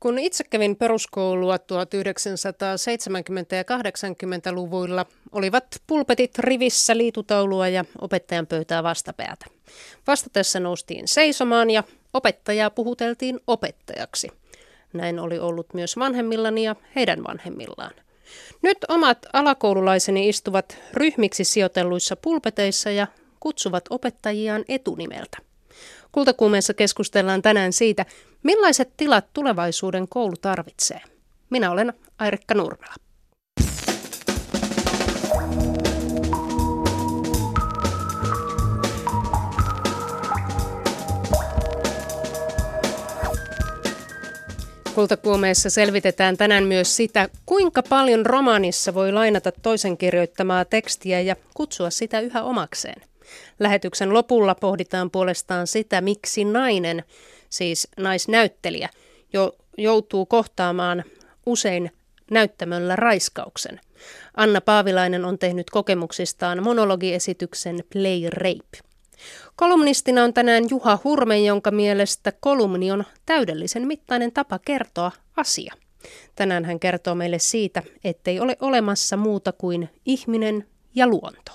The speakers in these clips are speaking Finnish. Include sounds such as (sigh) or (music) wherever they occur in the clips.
Kun itse kävin peruskoulua 1970- ja 80-luvuilla, olivat pulpetit rivissä liitutaulua ja opettajan pöytää vastapäätä. Vastatessa noustiin seisomaan ja opettajaa puhuteltiin opettajaksi. Näin oli ollut myös vanhemmillani ja heidän vanhemmillaan. Nyt omat alakoululaiseni istuvat ryhmiksi sijoitelluissa pulpeteissa ja kutsuvat opettajiaan etunimeltä. Kultakuumeessa keskustellaan tänään siitä, millaiset tilat tulevaisuuden koulu tarvitsee. Minä olen Airikka Nurmela. Kultakuumeessa selvitetään tänään myös sitä, kuinka paljon romaanissa voi lainata toisen kirjoittamaa tekstiä ja kutsua sitä yhä omakseen. Lähetyksen lopulla pohditaan puolestaan sitä, miksi nainen, siis naisnäyttelijä, jo joutuu kohtaamaan usein näyttämöllä raiskauksen. Anna Paavilainen on tehnyt kokemuksistaan monologiesityksen Play Rape. Kolumnistina on tänään Juha Hurme, jonka mielestä kolumni on täydellisen mittainen tapa kertoa asia. Tänään hän kertoo meille siitä, ettei ole olemassa muuta kuin ihminen ja luonto.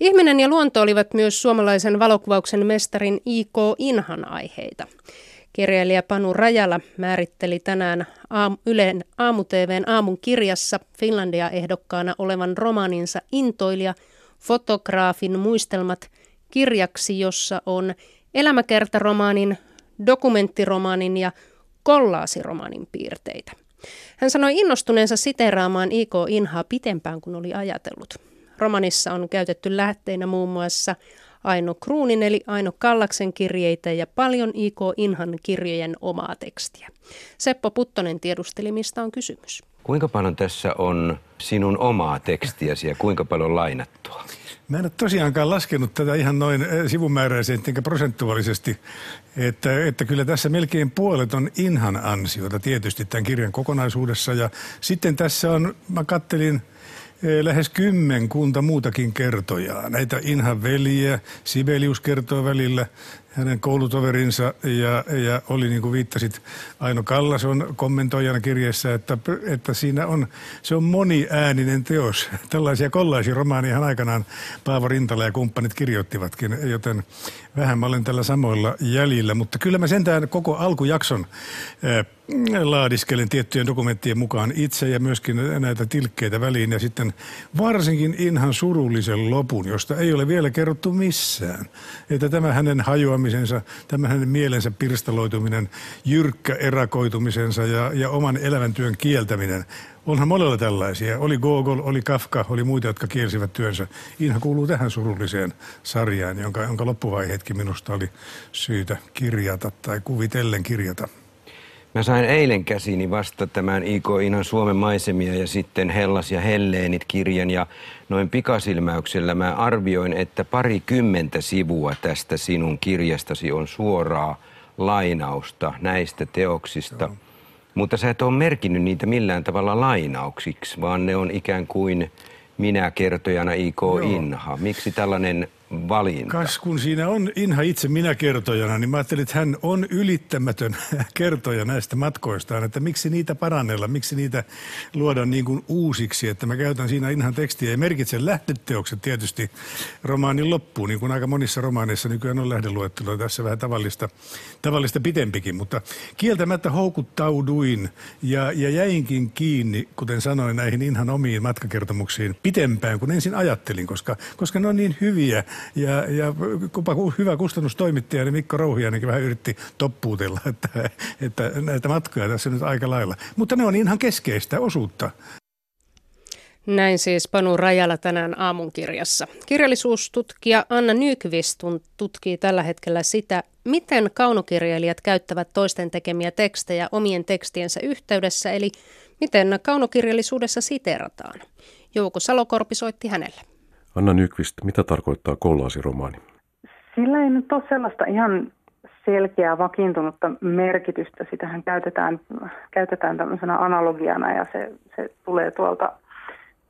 Ihminen ja luonto olivat myös suomalaisen valokuvauksen mestarin I.K. Inhan aiheita. Kirjailija Panu Rajala määritteli tänään aam, Ylen aamu-TVn aamun kirjassa Finlandia-ehdokkaana olevan romaaninsa Intoilija fotograafin muistelmat kirjaksi, jossa on elämäkertaromaanin, dokumenttiromaanin ja kollaasiromaanin piirteitä. Hän sanoi innostuneensa siteraamaan I.K. Inhaa pitempään kuin oli ajatellut. Romanissa on käytetty lähteinä muun muassa Aino Kruunin eli Aino Kallaksen kirjeitä ja paljon I.K. Inhan kirjojen omaa tekstiä. Seppo Puttonen tiedusteli, mistä on kysymys. Kuinka paljon tässä on sinun omaa tekstiäsi ja kuinka paljon lainattua? Mä en ole tosiaankaan laskenut tätä ihan noin eh, sivumääräisesti enkä prosentuaalisesti, että, että kyllä tässä melkein puolet on Inhan ansiota tietysti tämän kirjan kokonaisuudessa. Ja sitten tässä on, mä kattelin – lähes kymmenkunta muutakin kertojaa. Näitä Inhan veliä, Sibelius kertoo välillä, hänen koulutoverinsa ja, ja oli niin kuin viittasit Aino Kallas on kommentoijana kirjeessä, että, että siinä on, se on moniääninen teos. (laughs) Tällaisia kollaisia romaaneja aikanaan Paavo Rintala ja kumppanit kirjoittivatkin, joten vähän mä olen tällä samoilla jäljillä. Mutta kyllä mä sentään koko alkujakson laadiskelen tiettyjen dokumenttien mukaan itse ja myöskin näitä tilkkeitä väliin ja sitten varsinkin Inhan surullisen lopun, josta ei ole vielä kerrottu missään. Että tämä hänen hajoamisensa, tämä hänen mielensä pirstaloituminen, jyrkkä erakoitumisensa ja, ja oman elämäntyön kieltäminen. Onhan monella tällaisia. Oli Gogol, oli Kafka, oli muita, jotka kielsivät työnsä. Inha kuuluu tähän surulliseen sarjaan, jonka, jonka loppuvaiheetkin minusta oli syytä kirjata tai kuvitellen kirjata. Mä sain eilen käsini vasta tämän I.K. Inan Suomen maisemia ja sitten Hellas ja Helleenit kirjan ja noin pikasilmäyksellä mä arvioin, että pari kymmentä sivua tästä sinun kirjastasi on suoraa lainausta näistä teoksista. Joo. Mutta sä et ole merkinnyt niitä millään tavalla lainauksiksi, vaan ne on ikään kuin minä kertojana I.K. Inha. Miksi tällainen valinta. Kas kun siinä on Inha itse minä kertojana, niin mä ajattelin, että hän on ylittämätön (laughs) kertoja näistä matkoistaan, että miksi niitä parannella, miksi niitä luoda niin kuin uusiksi, että mä käytän siinä Inhan tekstiä ja merkitsen lähdeteokset tietysti romaanin loppuun, niin kuin aika monissa romaaneissa nykyään on lähdeluettelo, tässä vähän tavallista, tavallista pitempikin, mutta kieltämättä houkuttauduin ja, ja jäinkin kiinni, kuten sanoin, näihin Inhan omiin matkakertomuksiin pitempään kuin ensin ajattelin, koska, koska ne on niin hyviä ja, ja hyvä kustannustoimittaja, niin Mikko Rouhiainenkin vähän yritti toppuutella, että, että näitä matkoja tässä nyt aika lailla. Mutta ne on ihan keskeistä osuutta. Näin siis Panu Rajala tänään aamunkirjassa. Kirjallisuustutkija Anna Nykvist tutkii tällä hetkellä sitä, miten kaunokirjailijat käyttävät toisten tekemiä tekstejä omien tekstiensä yhteydessä, eli miten kaunokirjallisuudessa siterataan. Jouko Salokorpi soitti hänelle. Anna Nykvist, mitä tarkoittaa kollaasiromaani? Sillä ei nyt ole sellaista ihan selkeää vakiintunutta merkitystä. Sitähän käytetään, käytetään tämmöisenä analogiana ja se, se tulee tuolta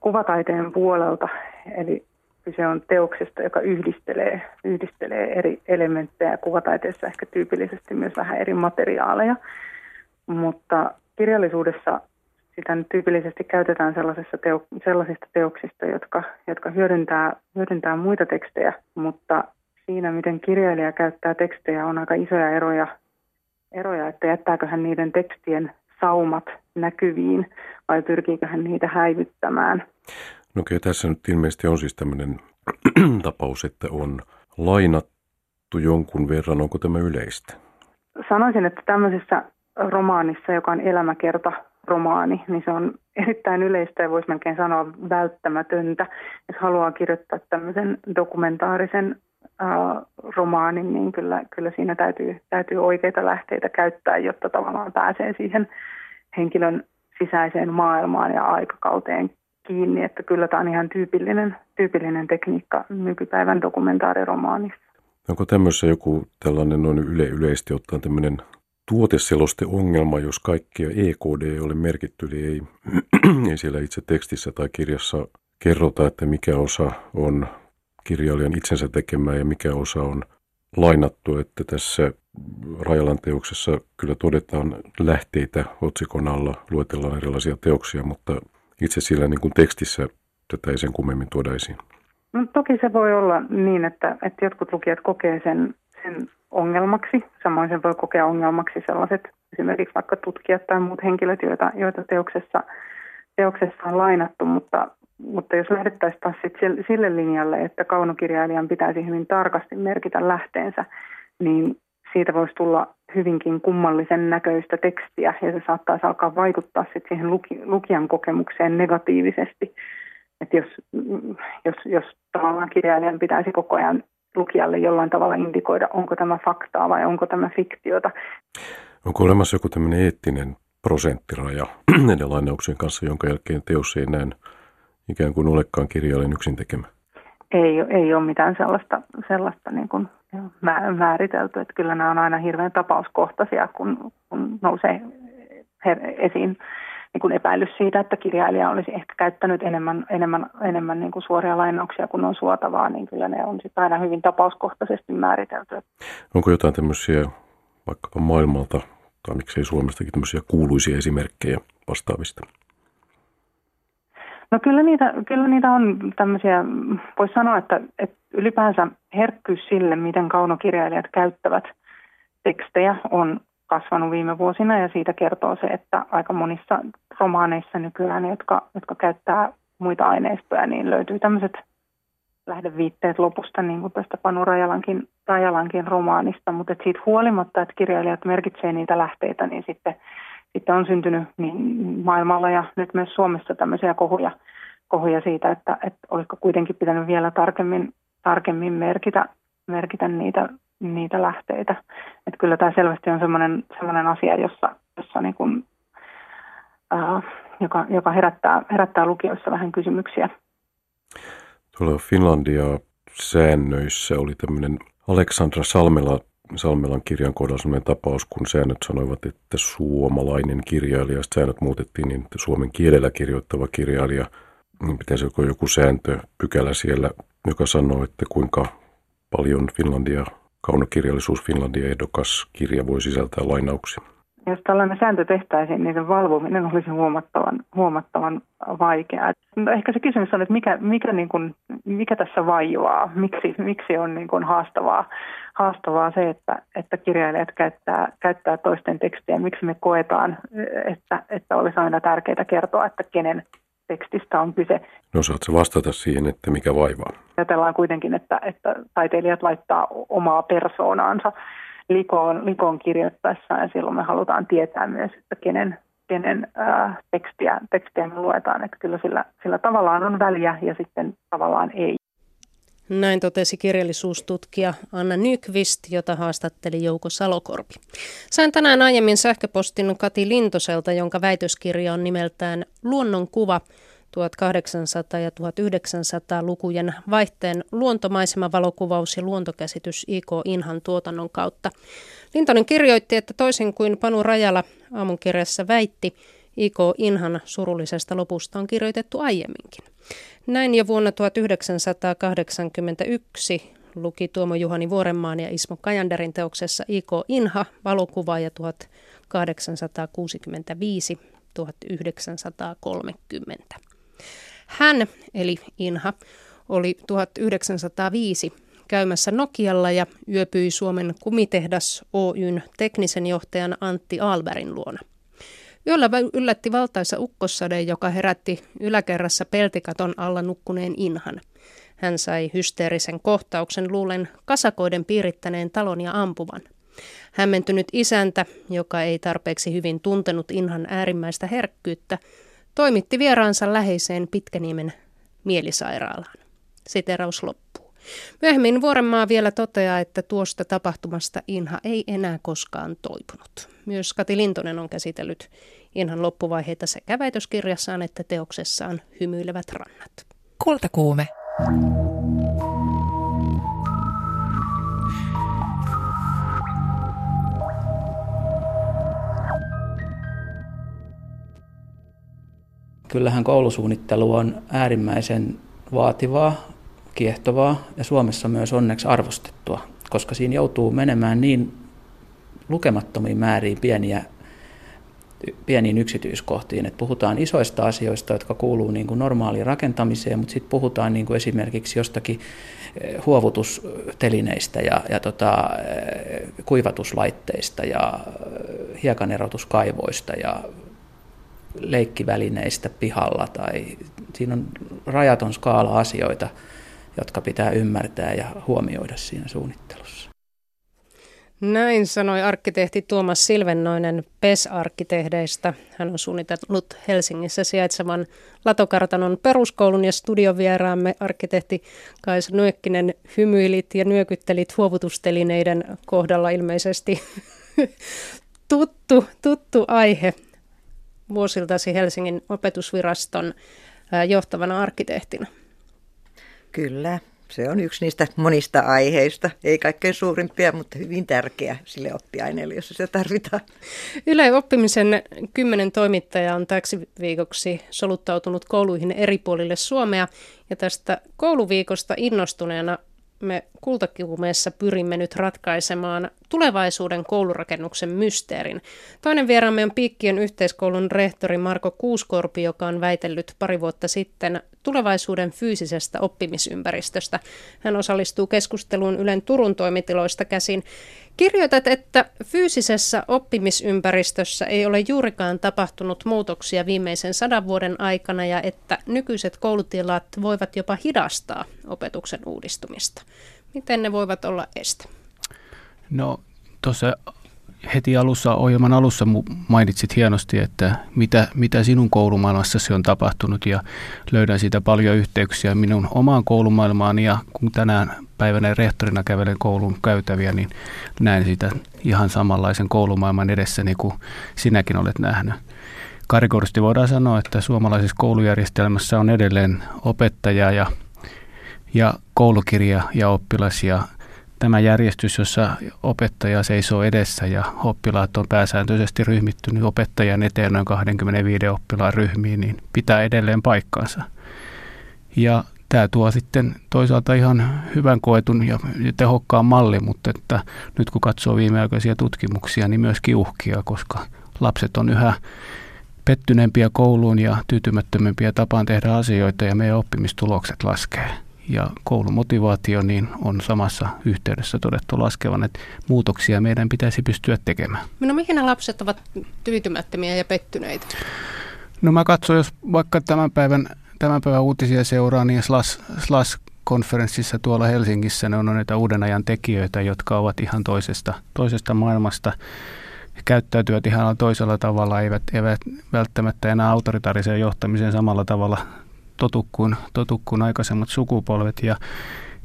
kuvataiteen puolelta. Eli kyse on teoksesta, joka yhdistelee, yhdistelee eri elementtejä kuvataiteessa ehkä tyypillisesti myös vähän eri materiaaleja. mutta kirjallisuudessa sitä nyt tyypillisesti käytetään sellaisissa teo, sellaisista teoksista, jotka, jotka hyödyntää, hyödyntää muita tekstejä, mutta siinä, miten kirjailija käyttää tekstejä, on aika isoja eroja, eroja että jättääkö hän niiden tekstien saumat näkyviin vai pyrkiikö hän niitä häivyttämään. No okay, tässä nyt ilmeisesti on siis tämmöinen (clears throat) tapaus, että on lainattu jonkun verran. Onko tämä yleistä? Sanoisin, että tämmöisessä romaanissa, joka on elämäkerta romaani, niin se on erittäin yleistä ja voisi melkein sanoa välttämätöntä. Jos haluaa kirjoittaa tämmöisen dokumentaarisen äh, romaanin, niin kyllä, kyllä siinä täytyy, täytyy oikeita lähteitä käyttää, jotta tavallaan pääsee siihen henkilön sisäiseen maailmaan ja aikakauteen kiinni, että kyllä tämä on ihan tyypillinen, tyypillinen tekniikka nykypäivän dokumentaariromaanissa. Onko tämmöisessä joku tällainen noin yle, yleisesti ottaen tämmöinen tuoteseloste-ongelma, jos kaikkia EKD ei ole merkitty, eli ei, (clears throat) ei siellä itse tekstissä tai kirjassa kerrota, että mikä osa on kirjailijan itsensä tekemää ja mikä osa on lainattu, että tässä Rajalan teoksessa kyllä todetaan lähteitä otsikon alla, luetellaan erilaisia teoksia, mutta itse sillä niin kuin tekstissä tätä ei sen kummemmin tuoda esiin. No, toki se voi olla niin, että, että jotkut lukijat kokee sen, sen ongelmaksi. Samoin sen voi kokea ongelmaksi sellaiset esimerkiksi vaikka tutkijat tai muut henkilöt, joita, joita teoksessa, teoksessa on lainattu, mutta, mutta jos lähdettäisiin taas sit sille linjalle, että kaunokirjailijan pitäisi hyvin tarkasti merkitä lähteensä, niin siitä voisi tulla hyvinkin kummallisen näköistä tekstiä ja se saattaisi alkaa vaikuttaa sit siihen luki, lukijan kokemukseen negatiivisesti. Että jos, jos, jos tavallaan kirjailijan pitäisi koko ajan lukijalle jollain tavalla indikoida, onko tämä faktaa vai onko tämä fiktiota. Onko olemassa joku tämmöinen eettinen prosenttiraja (clears throat) näiden lainauksien kanssa, jonka jälkeen teos ei enää ikään kuin olekaan kirjailijan yksin tekemä? Ei, ei ole mitään sellaista, sellaista niin kuin määritelty, että kyllä nämä on aina hirveän tapauskohtaisia, kun, kun nousee esiin niin kuin epäilys siitä, että kirjailija olisi ehkä käyttänyt enemmän, enemmän, enemmän niin kuin suoria lainauksia kuin on suotavaa, niin kyllä ne on sitten aina hyvin tapauskohtaisesti määritelty. Onko jotain tämmöisiä vaikkapa maailmalta tai miksei Suomestakin tämmöisiä kuuluisia esimerkkejä vastaavista? No kyllä niitä, kyllä niitä on tämmöisiä, voisi sanoa, että, että ylipäänsä herkkyys sille, miten kaunokirjailijat käyttävät tekstejä, on kasvanut viime vuosina ja siitä kertoo se, että aika monissa romaaneissa nykyään, jotka, jotka käyttää muita aineistoja, niin löytyy tämmöiset lähdeviitteet lopusta, niin kuin tästä Panu Rajalankin, Rajalankin romaanista, mutta et siitä huolimatta, että kirjailijat merkitsee niitä lähteitä, niin sitten, sitten on syntynyt niin maailmalla ja nyt myös Suomessa tämmöisiä kohuja, kohuja siitä, että, että olisiko kuitenkin pitänyt vielä tarkemmin, tarkemmin merkitä, merkitä niitä niitä lähteitä. Että kyllä tämä selvästi on sellainen, sellainen asia, jossa, jossa niin kuin, ää, joka, joka herättää, herättää lukijoissa vähän kysymyksiä. Tuolla Finlandia säännöissä oli tämmöinen Aleksandra Salmela, Salmelan kirjan kohdalla sellainen tapaus, kun säännöt sanoivat, että suomalainen kirjailija, säännöt muutettiin niin, että suomen kielellä kirjoittava kirjailija, niin pitäisi joku sääntö, pykälä siellä, joka sanoo, että kuinka paljon Finlandia Kaunokirjallisuus Finlandia ehdokas kirja voi sisältää lainauksia. Jos tällainen sääntö tehtäisiin, niin sen valvominen olisi huomattavan, huomattavan vaikeaa. Ehkä se kysymys on, että mikä, mikä, niin kuin, mikä tässä vaivaa, miksi, miksi on niin kuin haastavaa, haastavaa se, että, että kirjailijat käyttää, käyttää toisten tekstiä, miksi me koetaan, että, että olisi aina tärkeää kertoa, että kenen tekstistä on kyse. No saatko vastata siihen, että mikä vaivaa? Ajatellaan kuitenkin, että, että taiteilijat laittaa omaa persoonaansa likoon, likoon kirjoittaessaan ja silloin me halutaan tietää myös, että kenen, kenen ää, tekstiä, tekstiä me luetaan. Että kyllä sillä, sillä tavallaan on väliä ja sitten tavallaan ei. Näin totesi kirjallisuustutkija Anna Nykvist, jota haastatteli Jouko Salokorpi. Sain tänään aiemmin sähköpostin Kati Lintoselta, jonka väitöskirja on nimeltään Luonnon kuva 1800- ja 1900-lukujen vaihteen luontomaisemavalokuvaus ja luontokäsitys I.K. Inhan tuotannon kautta. Lintonen kirjoitti, että toisin kuin Panu Rajala aamunkirjassa väitti, I.K. Inhan surullisesta lopusta on kirjoitettu aiemminkin. Näin jo vuonna 1981 luki Tuomo Juhani Vuorenmaan ja Ismo Kajanderin teoksessa I.K. Inha, valokuva ja 1865-1930. Hän, eli Inha, oli 1905 käymässä Nokialla ja yöpyi Suomen kumitehdas Oyn teknisen johtajan Antti Alberin luona. Yöllä yllätti valtaisa ukkossade, joka herätti yläkerrassa peltikaton alla nukkuneen Inhan. Hän sai hysteerisen kohtauksen luulen kasakoiden piirittäneen talon ja ampuvan. Hämmentynyt isäntä, joka ei tarpeeksi hyvin tuntenut Inhan äärimmäistä herkkyyttä, toimitti vieraansa läheiseen Pitkäniemen mielisairaalaan. Siteraus loppuu. Myöhemmin Vuorenmaa vielä toteaa, että tuosta tapahtumasta Inha ei enää koskaan toipunut. Myös Kati Lintonen on käsitellyt Inhan loppuvaiheita sekä väitöskirjassaan että teoksessaan Hymyilevät rannat. Kultakuume. Kyllähän koulusuunnittelu on äärimmäisen vaativaa, kiehtovaa ja Suomessa myös onneksi arvostettua, koska siinä joutuu menemään niin lukemattomiin määriin pieniä, pieniin yksityiskohtiin. että puhutaan isoista asioista, jotka kuuluu niin kuin normaaliin rakentamiseen, mutta sitten puhutaan niin kuin esimerkiksi jostakin eh, huovutustelineistä ja, ja tota, eh, kuivatuslaitteista ja eh, hiekanerotuskaivoista ja leikkivälineistä pihalla tai siinä on rajaton skaala asioita, jotka pitää ymmärtää ja huomioida siinä suunnittelussa. Näin sanoi arkkitehti Tuomas Silvennoinen PES-arkkitehdeistä. Hän on suunnitellut Helsingissä sijaitsevan Latokartanon peruskoulun ja studiovieraamme arkkitehti Kaisa Nyökkinen hymyilit ja nyökyttelit huovutustelineiden kohdalla ilmeisesti (laughs) tuttu, tuttu aihe vuosiltasi Helsingin opetusviraston johtavana arkkitehtina. Kyllä, se on yksi niistä monista aiheista. Ei kaikkein suurimpia, mutta hyvin tärkeä sille oppiaineelle, jos se tarvitaan. Yle Oppimisen kymmenen toimittaja on täksi viikoksi soluttautunut kouluihin eri puolille Suomea. Ja tästä kouluviikosta innostuneena me kultakivumeessa pyrimme nyt ratkaisemaan tulevaisuuden koulurakennuksen mysteerin. Toinen vieraamme on Piikkien yhteiskoulun rehtori Marko Kuuskorpi, joka on väitellyt pari vuotta sitten tulevaisuuden fyysisestä oppimisympäristöstä. Hän osallistuu keskusteluun Ylen Turun toimitiloista käsin. Kirjoitat, että fyysisessä oppimisympäristössä ei ole juurikaan tapahtunut muutoksia viimeisen sadan vuoden aikana ja että nykyiset koulutilat voivat jopa hidastaa opetuksen uudistumista. Miten ne voivat olla este? No tuossa heti alussa, ohjelman alussa mainitsit hienosti, että mitä, mitä sinun koulumaailmassasi on tapahtunut ja löydän siitä paljon yhteyksiä minun omaan koulumaailmaani ja kun tänään päivänä rehtorina kävelen koulun käytäviä, niin näen sitä ihan samanlaisen koulumaailman edessäni kuin sinäkin olet nähnyt. Karikoristi voidaan sanoa, että suomalaisessa koulujärjestelmässä on edelleen opettaja ja, ja koulukirja ja oppilas ja tämä järjestys, jossa opettaja seisoo edessä ja oppilaat on pääsääntöisesti ryhmittynyt opettajan eteen noin 25 oppilaan ryhmiin, niin pitää edelleen paikkaansa. Ja tämä tuo sitten toisaalta ihan hyvän koetun ja tehokkaan mallin, mutta että nyt kun katsoo viimeaikaisia tutkimuksia, niin myös uhkia, koska lapset on yhä pettyneempiä kouluun ja tyytymättömämpiä tapaan tehdä asioita ja meidän oppimistulokset laskee ja koulumotivaatio niin on samassa yhteydessä todettu laskevan, että muutoksia meidän pitäisi pystyä tekemään. No mihin nämä lapset ovat tyytymättömiä ja pettyneitä? No mä katson, jos vaikka tämän päivän, tämän päivän uutisia seuraa, niin SLAS, SLAS konferenssissa tuolla Helsingissä ne on näitä uuden ajan tekijöitä, jotka ovat ihan toisesta, toisesta maailmasta käyttäytyvät ihan toisella tavalla, eivät, eivät välttämättä enää autoritaariseen johtamiseen samalla tavalla totu kuin, totu kuin aikaisemmat sukupolvet ja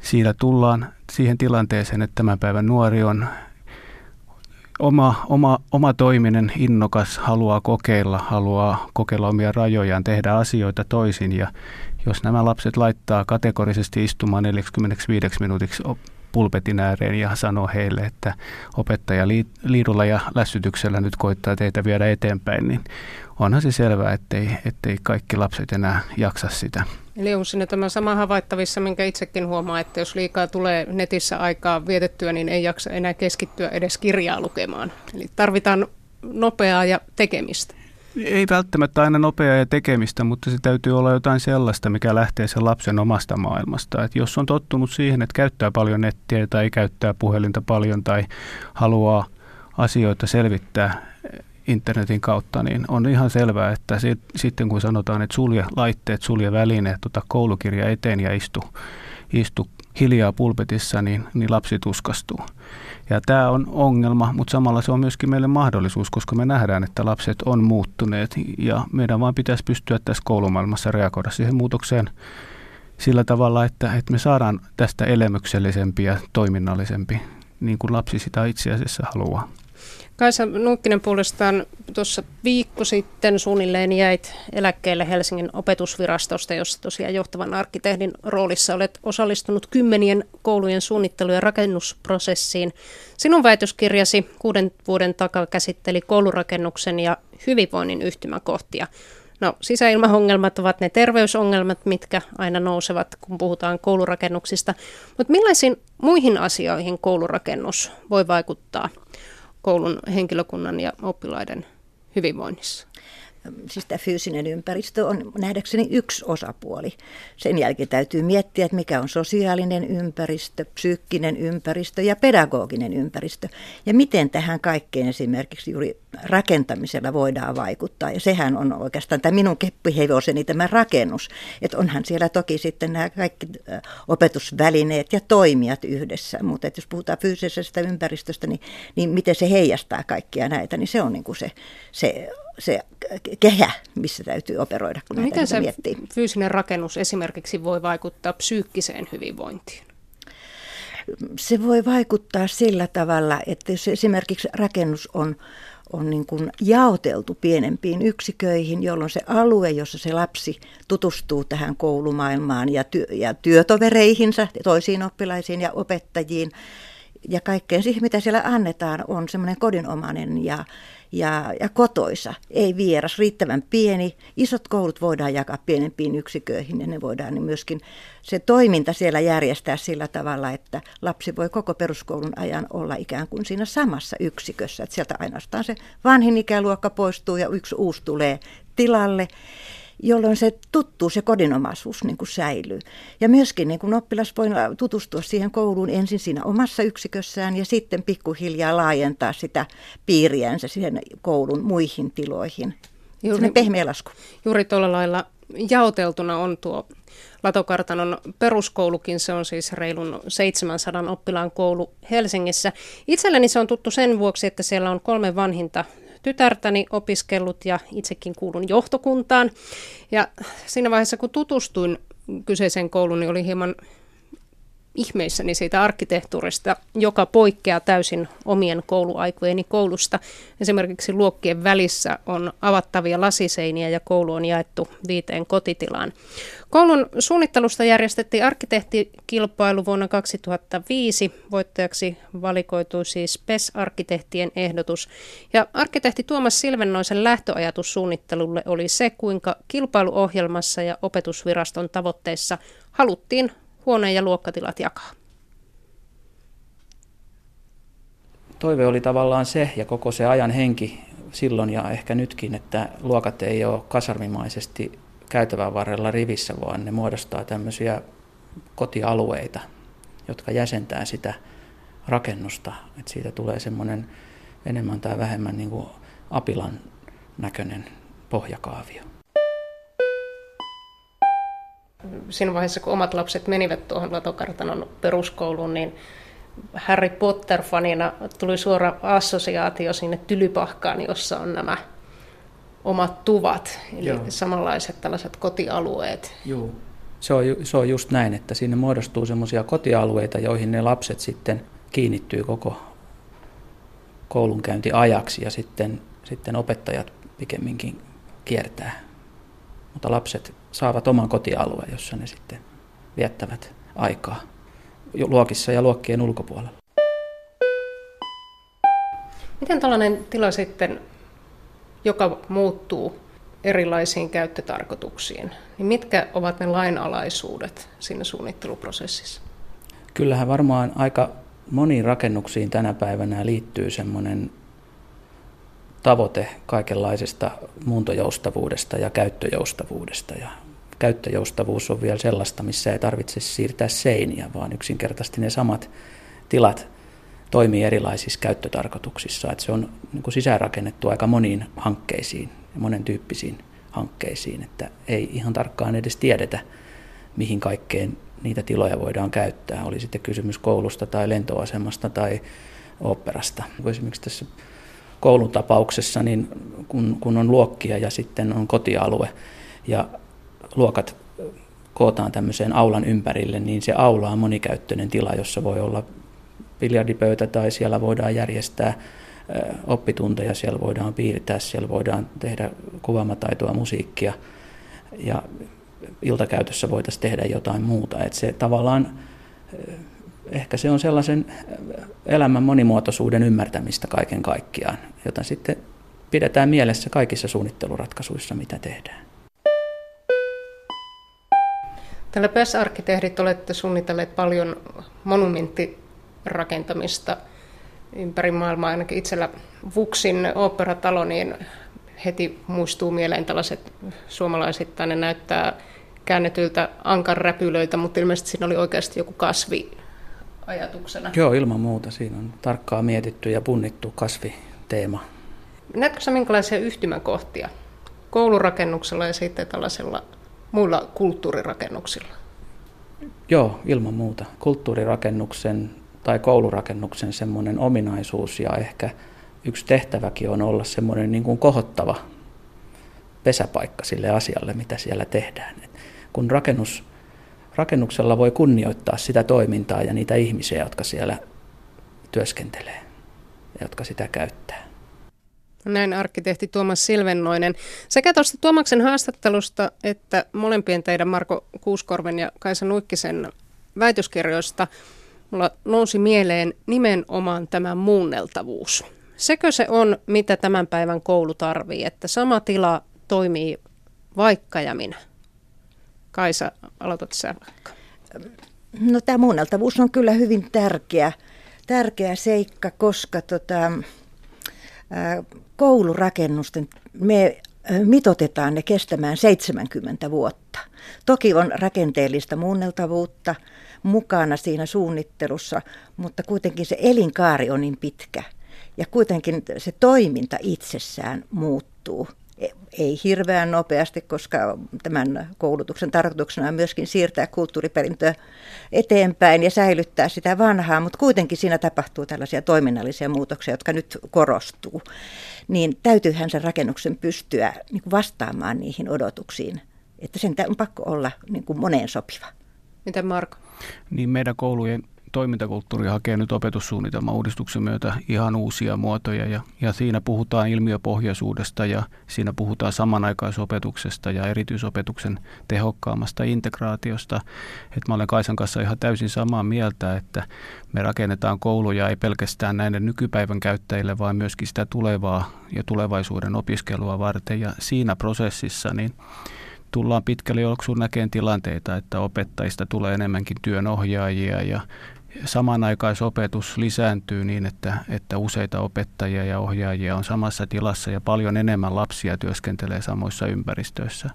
siinä tullaan siihen tilanteeseen, että tämän päivän nuori on oma, oma, oma toiminen, innokas, haluaa kokeilla, haluaa kokeilla omia rajojaan, tehdä asioita toisin ja jos nämä lapset laittaa kategorisesti istumaan 45 minuutiksi pulpetin ääreen ja sanoo heille, että opettaja liidulla ja lässytyksellä nyt koittaa teitä viedä eteenpäin, niin onhan se selvää, ettei, ettei kaikki lapset enää jaksa sitä. Eli on sinne tämä sama havaittavissa, minkä itsekin huomaa, että jos liikaa tulee netissä aikaa vietettyä, niin ei jaksa enää keskittyä edes kirjaa lukemaan. Eli tarvitaan nopeaa ja tekemistä? Ei välttämättä aina nopeaa ja tekemistä, mutta se täytyy olla jotain sellaista, mikä lähtee sen lapsen omasta maailmasta. Et jos on tottunut siihen, että käyttää paljon nettiä tai käyttää puhelinta paljon tai haluaa asioita selvittää internetin kautta, niin on ihan selvää, että sit, sitten kun sanotaan, että sulje laitteet, sulje välineet, ota koulukirja eteen ja istu, istu hiljaa pulpetissa, niin, niin lapsi tuskastuu. Ja tämä on ongelma, mutta samalla se on myöskin meille mahdollisuus, koska me nähdään, että lapset on muuttuneet ja meidän vaan pitäisi pystyä tässä koulumaailmassa reagoida siihen muutokseen sillä tavalla, että, että me saadaan tästä elämyksellisempi ja toiminnallisempi, niin kuin lapsi sitä itse asiassa haluaa. Kaisa Nuukkinen puolestaan tuossa viikko sitten suunnilleen jäit eläkkeelle Helsingin opetusvirastosta, jossa tosiaan johtavan arkkitehdin roolissa olet osallistunut kymmenien koulujen suunnittelu- ja rakennusprosessiin. Sinun väitöskirjasi kuuden vuoden takaa käsitteli koulurakennuksen ja hyvinvoinnin yhtymäkohtia. No, sisäilmaongelmat ovat ne terveysongelmat, mitkä aina nousevat, kun puhutaan koulurakennuksista. Mutta millaisiin muihin asioihin koulurakennus voi vaikuttaa? Koulun henkilökunnan ja oppilaiden hyvinvoinnissa? Siis tämä fyysinen ympäristö on nähdäkseni yksi osapuoli. Sen jälkeen täytyy miettiä, että mikä on sosiaalinen ympäristö, psyykkinen ympäristö ja pedagoginen ympäristö. Ja miten tähän kaikkeen esimerkiksi juuri rakentamisella voidaan vaikuttaa. Ja sehän on oikeastaan tämä minun keppihevoseni, tämä rakennus. Että onhan siellä toki sitten nämä kaikki opetusvälineet ja toimijat yhdessä. Mutta jos puhutaan fyysisestä ympäristöstä, niin, niin miten se heijastaa kaikkia näitä, niin se on niin kuin se, se se kehä, missä täytyy operoida, kun no Miten se miettii. fyysinen rakennus esimerkiksi voi vaikuttaa psyykkiseen hyvinvointiin? Se voi vaikuttaa sillä tavalla, että jos esimerkiksi rakennus on on niin kuin jaoteltu pienempiin yksiköihin, jolloin se alue, jossa se lapsi tutustuu tähän koulumaailmaan ja, työ, ja työtovereihinsa, toisiin oppilaisiin ja opettajiin ja kaikkeen siihen, mitä siellä annetaan, on semmoinen kodinomainen ja, ja, ja kotoisa, ei vieras, riittävän pieni. Isot koulut voidaan jakaa pienempiin yksiköihin ja ne voidaan niin myöskin se toiminta siellä järjestää sillä tavalla, että lapsi voi koko peruskoulun ajan olla ikään kuin siinä samassa yksikössä. Että sieltä ainoastaan se vanhin ikäluokka poistuu ja yksi uusi tulee tilalle jolloin se tuttuu, se kodinomaisuus niin kuin säilyy. Ja myöskin niin kuin oppilas voi tutustua siihen kouluun ensin siinä omassa yksikössään ja sitten pikkuhiljaa laajentaa sitä piiriänsä siihen koulun muihin tiloihin. Juuri, pehmeä lasku. Juuri tuolla lailla jaoteltuna on tuo Latokartanon peruskoulukin, se on siis reilun 700 oppilaan koulu Helsingissä. Itselleni se on tuttu sen vuoksi, että siellä on kolme vanhinta tytärtäni opiskellut ja itsekin kuulun johtokuntaan. Ja siinä vaiheessa, kun tutustuin kyseiseen kouluun, niin oli hieman ihmeissäni siitä arkkitehtuurista, joka poikkeaa täysin omien kouluaikojeni koulusta. Esimerkiksi luokkien välissä on avattavia lasiseiniä ja koulu on jaettu viiteen kotitilaan. Koulun suunnittelusta järjestettiin arkkitehtikilpailu vuonna 2005. Voittajaksi valikoitui siis PES-arkkitehtien ehdotus. Ja arkkitehti Tuomas Silvennoisen lähtöajatus suunnittelulle oli se, kuinka kilpailuohjelmassa ja opetusviraston tavoitteissa haluttiin huone- ja luokkatilat jakaa? Toive oli tavallaan se ja koko se ajan henki silloin ja ehkä nytkin, että luokat ei ole kasarmimaisesti käytävän varrella rivissä, vaan ne muodostaa tämmöisiä kotialueita, jotka jäsentää sitä rakennusta. Että siitä tulee semmoinen enemmän tai vähemmän niin kuin apilan näköinen pohjakaavio siinä vaiheessa, kun omat lapset menivät tuohon Latokartanon peruskouluun, niin Harry Potter-fanina tuli suora assosiaatio sinne Tylypahkaan, jossa on nämä omat tuvat, eli Joo. samanlaiset tällaiset kotialueet. Joo. Se on, se on just näin, että sinne muodostuu semmoisia kotialueita, joihin ne lapset sitten kiinnittyy koko koulunkäyntiajaksi ja sitten, sitten opettajat pikemminkin kiertää. Mutta lapset saavat oman kotialueen, jossa ne sitten viettävät aikaa luokissa ja luokkien ulkopuolella. Miten tällainen tila sitten, joka muuttuu erilaisiin käyttötarkoituksiin, niin mitkä ovat ne lainalaisuudet siinä suunnitteluprosessissa? Kyllähän varmaan aika moniin rakennuksiin tänä päivänä liittyy semmoinen tavoite kaikenlaisesta muuntojoustavuudesta ja käyttöjoustavuudesta. Ja käyttöjoustavuus on vielä sellaista, missä ei tarvitse siirtää seiniä, vaan yksinkertaisesti ne samat tilat toimii erilaisissa käyttötarkoituksissa. Että se on niin kuin sisäänrakennettu aika moniin hankkeisiin ja monen tyyppisiin hankkeisiin, että ei ihan tarkkaan edes tiedetä, mihin kaikkeen niitä tiloja voidaan käyttää. Oli sitten kysymys koulusta tai lentoasemasta tai operasta. Esimerkiksi tässä koulun tapauksessa, niin kun, kun on luokkia ja sitten on kotialue ja luokat kootaan tämmöiseen aulan ympärille, niin se aula on monikäyttöinen tila, jossa voi olla biljardipöytä tai siellä voidaan järjestää oppitunteja, siellä voidaan piirtää, siellä voidaan tehdä kuvaamataitoa, musiikkia ja iltakäytössä voitaisiin tehdä jotain muuta. Että se tavallaan, ehkä se on sellaisen elämän monimuotoisuuden ymmärtämistä kaiken kaikkiaan, jota sitten pidetään mielessä kaikissa suunnitteluratkaisuissa, mitä tehdään. Tällä PES-arkkitehdit olette suunnitelleet paljon monumenttirakentamista ympäri maailmaa. Ainakin itsellä Vuksin operatalo, niin heti muistuu mieleen tällaiset suomalaisittain. Ne näyttää käännetyltä ankanräpylöitä, mutta ilmeisesti siinä oli oikeasti joku kasvi ajatuksena. Joo, ilman muuta. Siinä on tarkkaa mietitty ja punnittu kasviteema. Näetkö sä minkälaisia yhtymäkohtia koulurakennuksella ja sitten tällaisella muilla kulttuurirakennuksilla? Joo, ilman muuta. Kulttuurirakennuksen tai koulurakennuksen semmoinen ominaisuus ja ehkä yksi tehtäväkin on olla semmoinen niin kuin kohottava pesäpaikka sille asialle, mitä siellä tehdään. Et kun rakennus, rakennuksella voi kunnioittaa sitä toimintaa ja niitä ihmisiä, jotka siellä työskentelee ja jotka sitä käyttää. Näin arkkitehti Tuomas Silvennoinen. Sekä tuosta Tuomaksen haastattelusta että molempien teidän Marko Kuuskorven ja Kaisa Nuikkisen väitöskirjoista mulla nousi mieleen nimenomaan tämä muunneltavuus. Sekö se on, mitä tämän päivän koulu tarvii, että sama tila toimii vaikka ja minä? Kaisa, aloitat sä vaikka. No tämä muunneltavuus on kyllä hyvin tärkeä, tärkeä seikka, koska tota, koulurakennusten, me mitotetaan ne kestämään 70 vuotta. Toki on rakenteellista muunneltavuutta mukana siinä suunnittelussa, mutta kuitenkin se elinkaari on niin pitkä. Ja kuitenkin se toiminta itsessään muuttuu ei hirveän nopeasti, koska tämän koulutuksen tarkoituksena on myöskin siirtää kulttuuriperintöä eteenpäin ja säilyttää sitä vanhaa, mutta kuitenkin siinä tapahtuu tällaisia toiminnallisia muutoksia, jotka nyt korostuu. Niin täytyyhän sen rakennuksen pystyä niin vastaamaan niihin odotuksiin, että sen on pakko olla niin kuin moneen sopiva. Miten Marko? Niin meidän koulujen toimintakulttuuri hakee nyt opetussuunnitelman uudistuksen myötä ihan uusia muotoja ja, ja siinä puhutaan ilmiöpohjaisuudesta ja siinä puhutaan samanaikaisopetuksesta ja erityisopetuksen tehokkaammasta integraatiosta. Et mä olen Kaisan kanssa ihan täysin samaa mieltä, että me rakennetaan kouluja ei pelkästään näiden nykypäivän käyttäjille, vaan myöskin sitä tulevaa ja tulevaisuuden opiskelua varten ja siinä prosessissa niin tullaan pitkälle juoksuun näkeen tilanteita, että opettajista tulee enemmänkin työnohjaajia ja samanaikaisopetus lisääntyy niin, että, että useita opettajia ja ohjaajia on samassa tilassa ja paljon enemmän lapsia työskentelee samoissa ympäristöissä.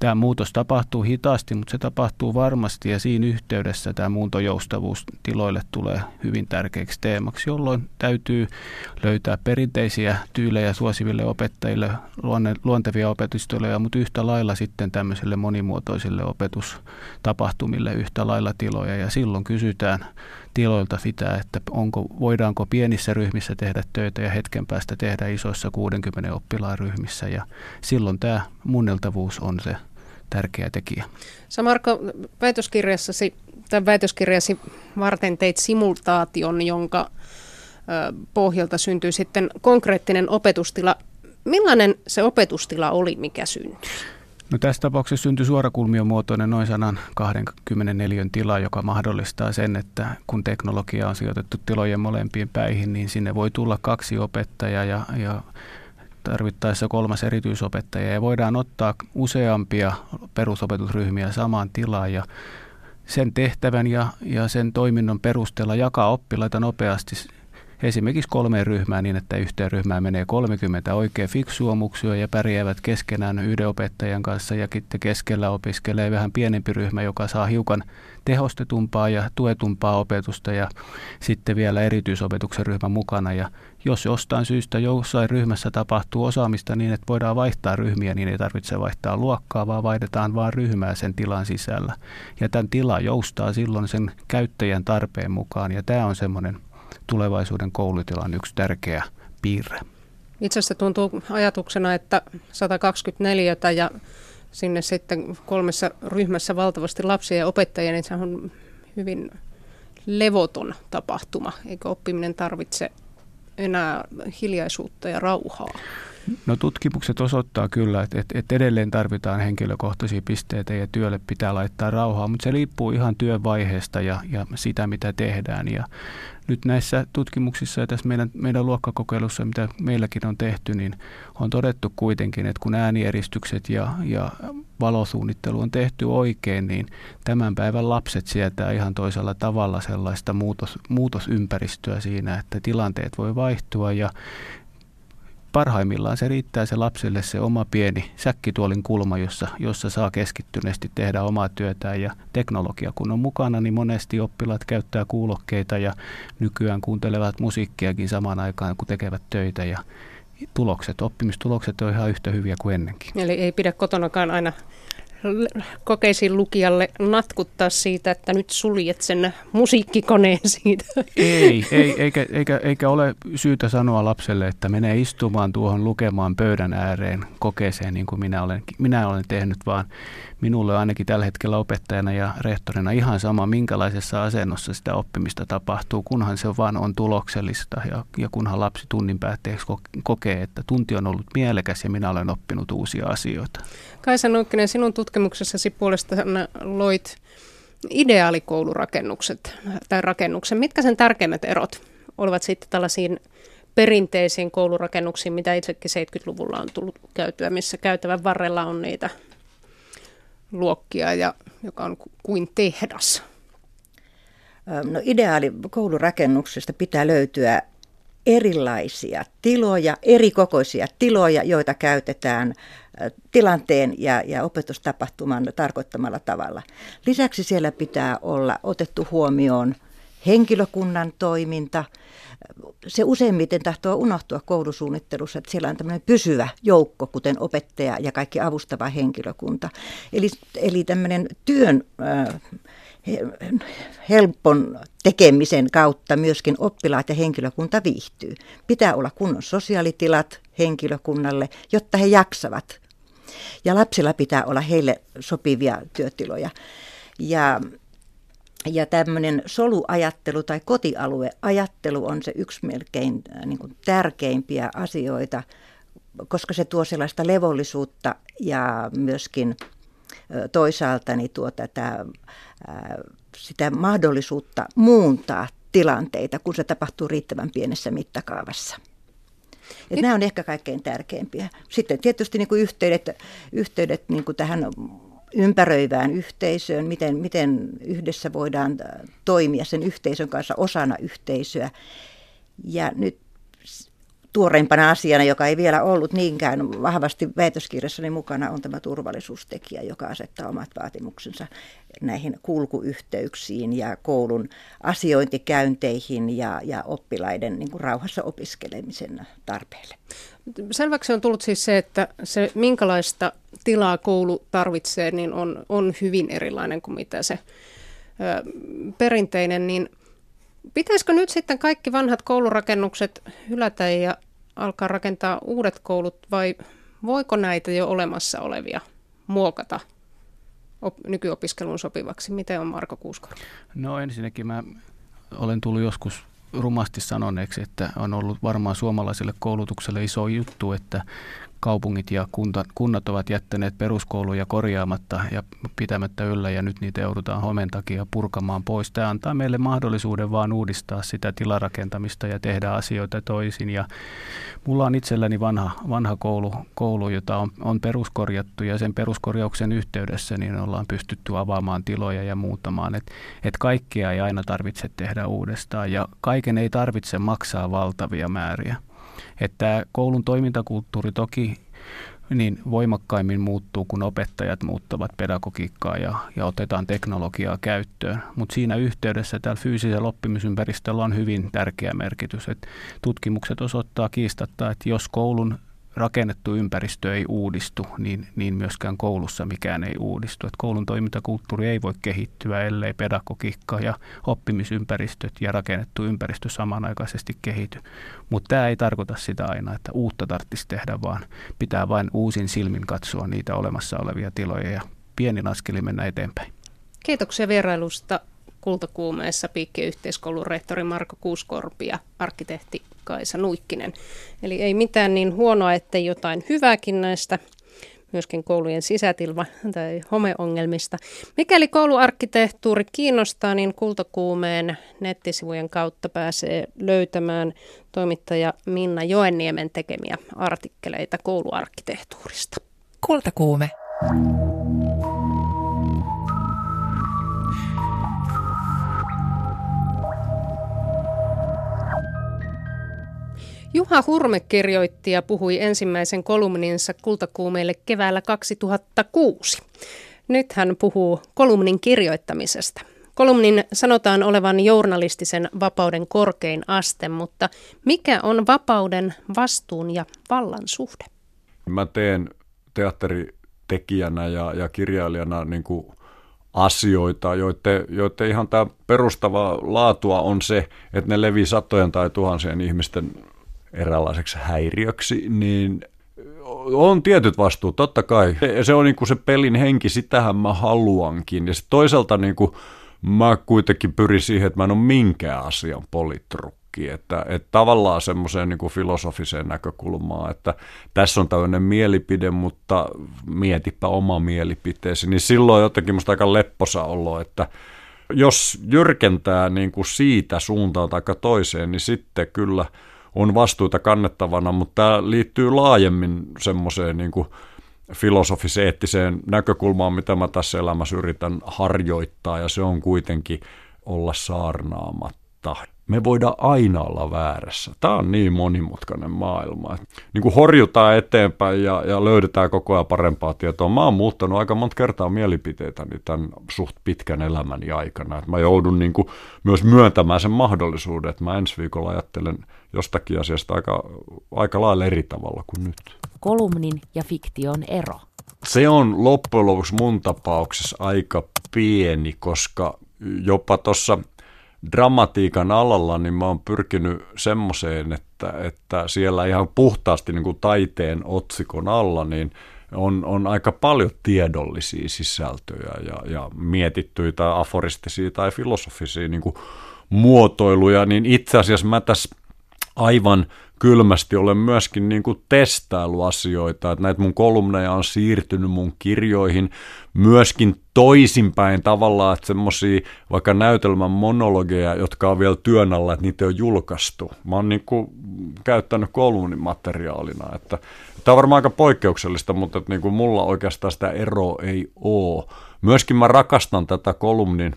Tämä muutos tapahtuu hitaasti, mutta se tapahtuu varmasti ja siinä yhteydessä tämä muuntojoustavuus tiloille tulee hyvin tärkeäksi teemaksi, jolloin täytyy löytää perinteisiä tyylejä suosiville opettajille, luontevia opetustoja, mutta yhtä lailla sitten tämmöisille monimuotoisille opetustapahtumille yhtä lailla tiloja ja silloin kysytään tiloilta sitä, että onko, voidaanko pienissä ryhmissä tehdä töitä ja hetken päästä tehdä isoissa 60 oppilaan ryhmissä. Ja silloin tämä muunneltavuus on se tärkeä tekijä. Sä Marko, väitöskirjassasi, tämän väitöskirjasi varten teit simultaation, jonka pohjalta syntyi sitten konkreettinen opetustila. Millainen se opetustila oli, mikä syntyi? No tässä tapauksessa syntyi suorakulmiomuotoinen noin 124 tila, joka mahdollistaa sen, että kun teknologia on sijoitettu tilojen molempiin päihin, niin sinne voi tulla kaksi opettajaa ja, ja tarvittaessa kolmas erityisopettaja. Ja voidaan ottaa useampia perusopetusryhmiä samaan tilaan ja sen tehtävän ja, ja sen toiminnon perusteella jakaa oppilaita nopeasti esimerkiksi kolmeen ryhmään niin, että yhteen ryhmään menee 30 oikein fiksua muksua ja pärjäävät keskenään yhden opettajan kanssa ja sitten keskellä opiskelee vähän pienempi ryhmä, joka saa hiukan tehostetumpaa ja tuetumpaa opetusta ja sitten vielä erityisopetuksen ryhmä mukana. Ja jos jostain syystä jossain ryhmässä tapahtuu osaamista niin, että voidaan vaihtaa ryhmiä, niin ei tarvitse vaihtaa luokkaa, vaan vaihdetaan vain ryhmää sen tilan sisällä. Ja tämän tila joustaa silloin sen käyttäjän tarpeen mukaan ja tämä on semmoinen tulevaisuuden koulutilan yksi tärkeä piirre. Itse asiassa tuntuu ajatuksena, että 124 ja sinne sitten kolmessa ryhmässä valtavasti lapsia ja opettajia, niin se on hyvin levoton tapahtuma, eikö oppiminen tarvitse enää hiljaisuutta ja rauhaa? No tutkimukset osoittaa kyllä, että, että, että edelleen tarvitaan henkilökohtaisia pisteitä ja työlle pitää laittaa rauhaa, mutta se liippuu ihan työvaiheesta ja, ja sitä, mitä tehdään. Ja nyt näissä tutkimuksissa ja tässä meidän, meidän luokkakokeilussa, mitä meilläkin on tehty, niin on todettu kuitenkin, että kun äänieristukset ja, ja valosuunnittelu on tehty oikein, niin tämän päivän lapset sietää ihan toisella tavalla sellaista muutos, muutosympäristöä siinä, että tilanteet voi vaihtua ja parhaimmillaan se riittää se lapselle se oma pieni säkkituolin kulma, jossa, jossa saa keskittyneesti tehdä omaa työtään ja teknologia kun on mukana, niin monesti oppilaat käyttää kuulokkeita ja nykyään kuuntelevat musiikkiakin samaan aikaan kun tekevät töitä ja tulokset, oppimistulokset on ihan yhtä hyviä kuin ennenkin. Eli ei pidä kotonakaan aina kokeisiin lukijalle natkuttaa siitä, että nyt suljet sen musiikkikoneen siitä. Ei, ei eikä, eikä, eikä ole syytä sanoa lapselle, että menee istumaan tuohon lukemaan pöydän ääreen kokeeseen niin kuin minä olen, minä olen tehnyt, vaan minulle ainakin tällä hetkellä opettajana ja rehtorina ihan sama, minkälaisessa asennossa sitä oppimista tapahtuu, kunhan se vaan on tuloksellista ja, ja kunhan lapsi tunnin päätteeksi kokee, että tunti on ollut mielekäs ja minä olen oppinut uusia asioita. Kaisa Noukkinen, sinun tutkimuksessasi puolestaan loit ideaalikoulurakennukset tai rakennuksen. Mitkä sen tärkeimmät erot olivat sitten tällaisiin perinteisiin koulurakennuksiin, mitä itsekin 70-luvulla on tullut käytyä, missä käytävän varrella on niitä luokkia, ja, joka on kuin tehdas? No ideaali koulurakennuksesta pitää löytyä erilaisia tiloja, erikokoisia tiloja, joita käytetään tilanteen ja, ja opetustapahtuman tarkoittamalla tavalla. Lisäksi siellä pitää olla otettu huomioon henkilökunnan toiminta. Se useimmiten tahtoo unohtua koulusuunnittelussa, että siellä on tämmöinen pysyvä joukko, kuten opettaja ja kaikki avustava henkilökunta. Eli, eli tämmöinen työn äh, helpon tekemisen kautta myöskin oppilaat ja henkilökunta viihtyy. Pitää olla kunnon sosiaalitilat henkilökunnalle, jotta he jaksavat. Ja lapsilla pitää olla heille sopivia työtiloja. Ja ja tämmöinen soluajattelu tai kotialueajattelu on se yksi melkein äh, niin kuin tärkeimpiä asioita, koska se tuo sellaista levollisuutta ja myöskin toisaalta niin tuo tätä, sitä mahdollisuutta muuntaa tilanteita, kun se tapahtuu riittävän pienessä mittakaavassa. Et nämä on ehkä kaikkein tärkeimpiä. Sitten tietysti niin kuin yhteydet, yhteydet niin kuin tähän ympäröivään yhteisöön, miten, miten yhdessä voidaan toimia sen yhteisön kanssa osana yhteisöä. Ja nyt tuoreimpana asiana, joka ei vielä ollut niinkään vahvasti väitöskirjassani mukana, on tämä turvallisuustekijä, joka asettaa omat vaatimuksensa näihin kulkuyhteyksiin ja koulun asiointikäynteihin ja, ja oppilaiden niin kuin rauhassa opiskelemisen tarpeelle. Selväksi on tullut siis se, että se minkälaista tilaa koulu tarvitsee, niin on, on hyvin erilainen kuin mitä se ö, perinteinen, niin Pitäisikö nyt sitten kaikki vanhat koulurakennukset hylätä ja alkaa rakentaa uudet koulut vai voiko näitä jo olemassa olevia muokata op- nykyopiskeluun sopivaksi? Miten on Marko Kuuskoro? No ensinnäkin mä olen tullut joskus rumasti sanoneeksi, että on ollut varmaan suomalaiselle koulutukselle iso juttu, että kaupungit ja kunta, kunnat ovat jättäneet peruskouluja korjaamatta ja pitämättä yllä ja nyt niitä joudutaan homen takia purkamaan pois. Tämä antaa meille mahdollisuuden vaan uudistaa sitä tilarakentamista ja tehdä asioita toisin. Ja mulla on itselläni vanha, vanha koulu, koulu, jota on, on peruskorjattu ja sen peruskorjauksen yhteydessä niin ollaan pystytty avaamaan tiloja ja muuttamaan. Että et kaikkea ei aina tarvitse tehdä uudestaan ja kaiken ei tarvitse maksaa valtavia määriä. Että koulun toimintakulttuuri toki niin voimakkaimmin muuttuu, kun opettajat muuttavat pedagogiikkaa ja, ja otetaan teknologiaa käyttöön. Mutta siinä yhteydessä täällä fyysisellä oppimisympäristöllä on hyvin tärkeä merkitys. Et tutkimukset osoittaa kiistatta, että jos koulun rakennettu ympäristö ei uudistu, niin, niin myöskään koulussa mikään ei uudistu. Et koulun toimintakulttuuri ei voi kehittyä, ellei pedagogiikka ja oppimisympäristöt ja rakennettu ympäristö samanaikaisesti kehity. Mutta tämä ei tarkoita sitä aina, että uutta tarvitsisi tehdä, vaan pitää vain uusin silmin katsoa niitä olemassa olevia tiloja ja pienin askeli mennä eteenpäin. Kiitoksia vierailusta kultakuumeessa piikkiyhteiskoulun rehtori Marko Kuuskorpi ja arkkitehti Kaisa Nuikkinen. Eli ei mitään niin huonoa, ettei jotain hyvääkin näistä myöskin koulujen sisätilma- tai homeongelmista. Mikäli kouluarkkitehtuuri kiinnostaa, niin Kultakuumeen nettisivujen kautta pääsee löytämään toimittaja Minna Joenniemen tekemiä artikkeleita kouluarkkitehtuurista. Kultakuume. Juha Hurme kirjoitti ja puhui ensimmäisen kolumninsa kultakuumeille keväällä 2006. Nyt hän puhuu kolumnin kirjoittamisesta. Kolumnin sanotaan olevan journalistisen vapauden korkein aste, mutta mikä on vapauden, vastuun ja vallan suhde? Mä teen teatteritekijänä ja, ja kirjailijana niin kuin asioita, joiden, joiden ihan tämä perustava laatua on se, että ne levii satojen tai tuhansien ihmisten eräänlaiseksi häiriöksi, niin on tietyt vastuut, totta kai. Se on niin kuin se pelin henki, sitähän mä haluankin. Ja toisaalta niin kuin mä kuitenkin pyrin siihen, että mä en ole minkään asian politrukki. Että, että tavallaan semmoiseen niin kuin filosofiseen näkökulmaan, että tässä on tämmöinen mielipide, mutta mietipä oma mielipiteesi. Niin silloin jotenkin musta aika lepposa olo, että jos jyrkentää niin kuin siitä suuntaan tai toiseen, niin sitten kyllä – on vastuuta kannettavana, mutta tämä liittyy laajemmin semmoiseen niin filosofis-eettiseen näkökulmaan, mitä mä tässä elämässä yritän harjoittaa, ja se on kuitenkin olla saarnaamatta me voidaan aina olla väärässä. Tämä on niin monimutkainen maailma. Niin kuin horjutaan eteenpäin ja, ja löydetään koko ajan parempaa tietoa. Mä oon muuttanut aika monta kertaa mielipiteitäni tämän suht pitkän elämäni aikana. Että mä joudun niin kuin myös myöntämään sen mahdollisuuden, että mä ensi viikolla ajattelen jostakin asiasta aika, aika lailla eri tavalla kuin nyt. Kolumnin ja fiktion ero. Se on loppujen lopuksi mun tapauksessa aika pieni, koska jopa tuossa dramatiikan alalla, niin mä oon pyrkinyt semmoiseen, että, että siellä ihan puhtaasti niin kuin taiteen otsikon alla, niin on, on aika paljon tiedollisia sisältöjä ja, ja mietittyjä tai aforistisia tai filosofisia niin kuin muotoiluja, niin itse asiassa mä tässä aivan kylmästi olen myöskin niin kuin testailuasioita, että näitä mun kolumneja on siirtynyt mun kirjoihin myöskin toisinpäin tavallaan, että semmoisia vaikka näytelmän monologeja, jotka on vielä työn alla, että niitä on julkaistu. Mä oon niin kuin käyttänyt kolumnin materiaalina, että tämä on varmaan aika poikkeuksellista, mutta että niin kuin mulla oikeastaan sitä eroa ei ole. Myöskin mä rakastan tätä kolumnin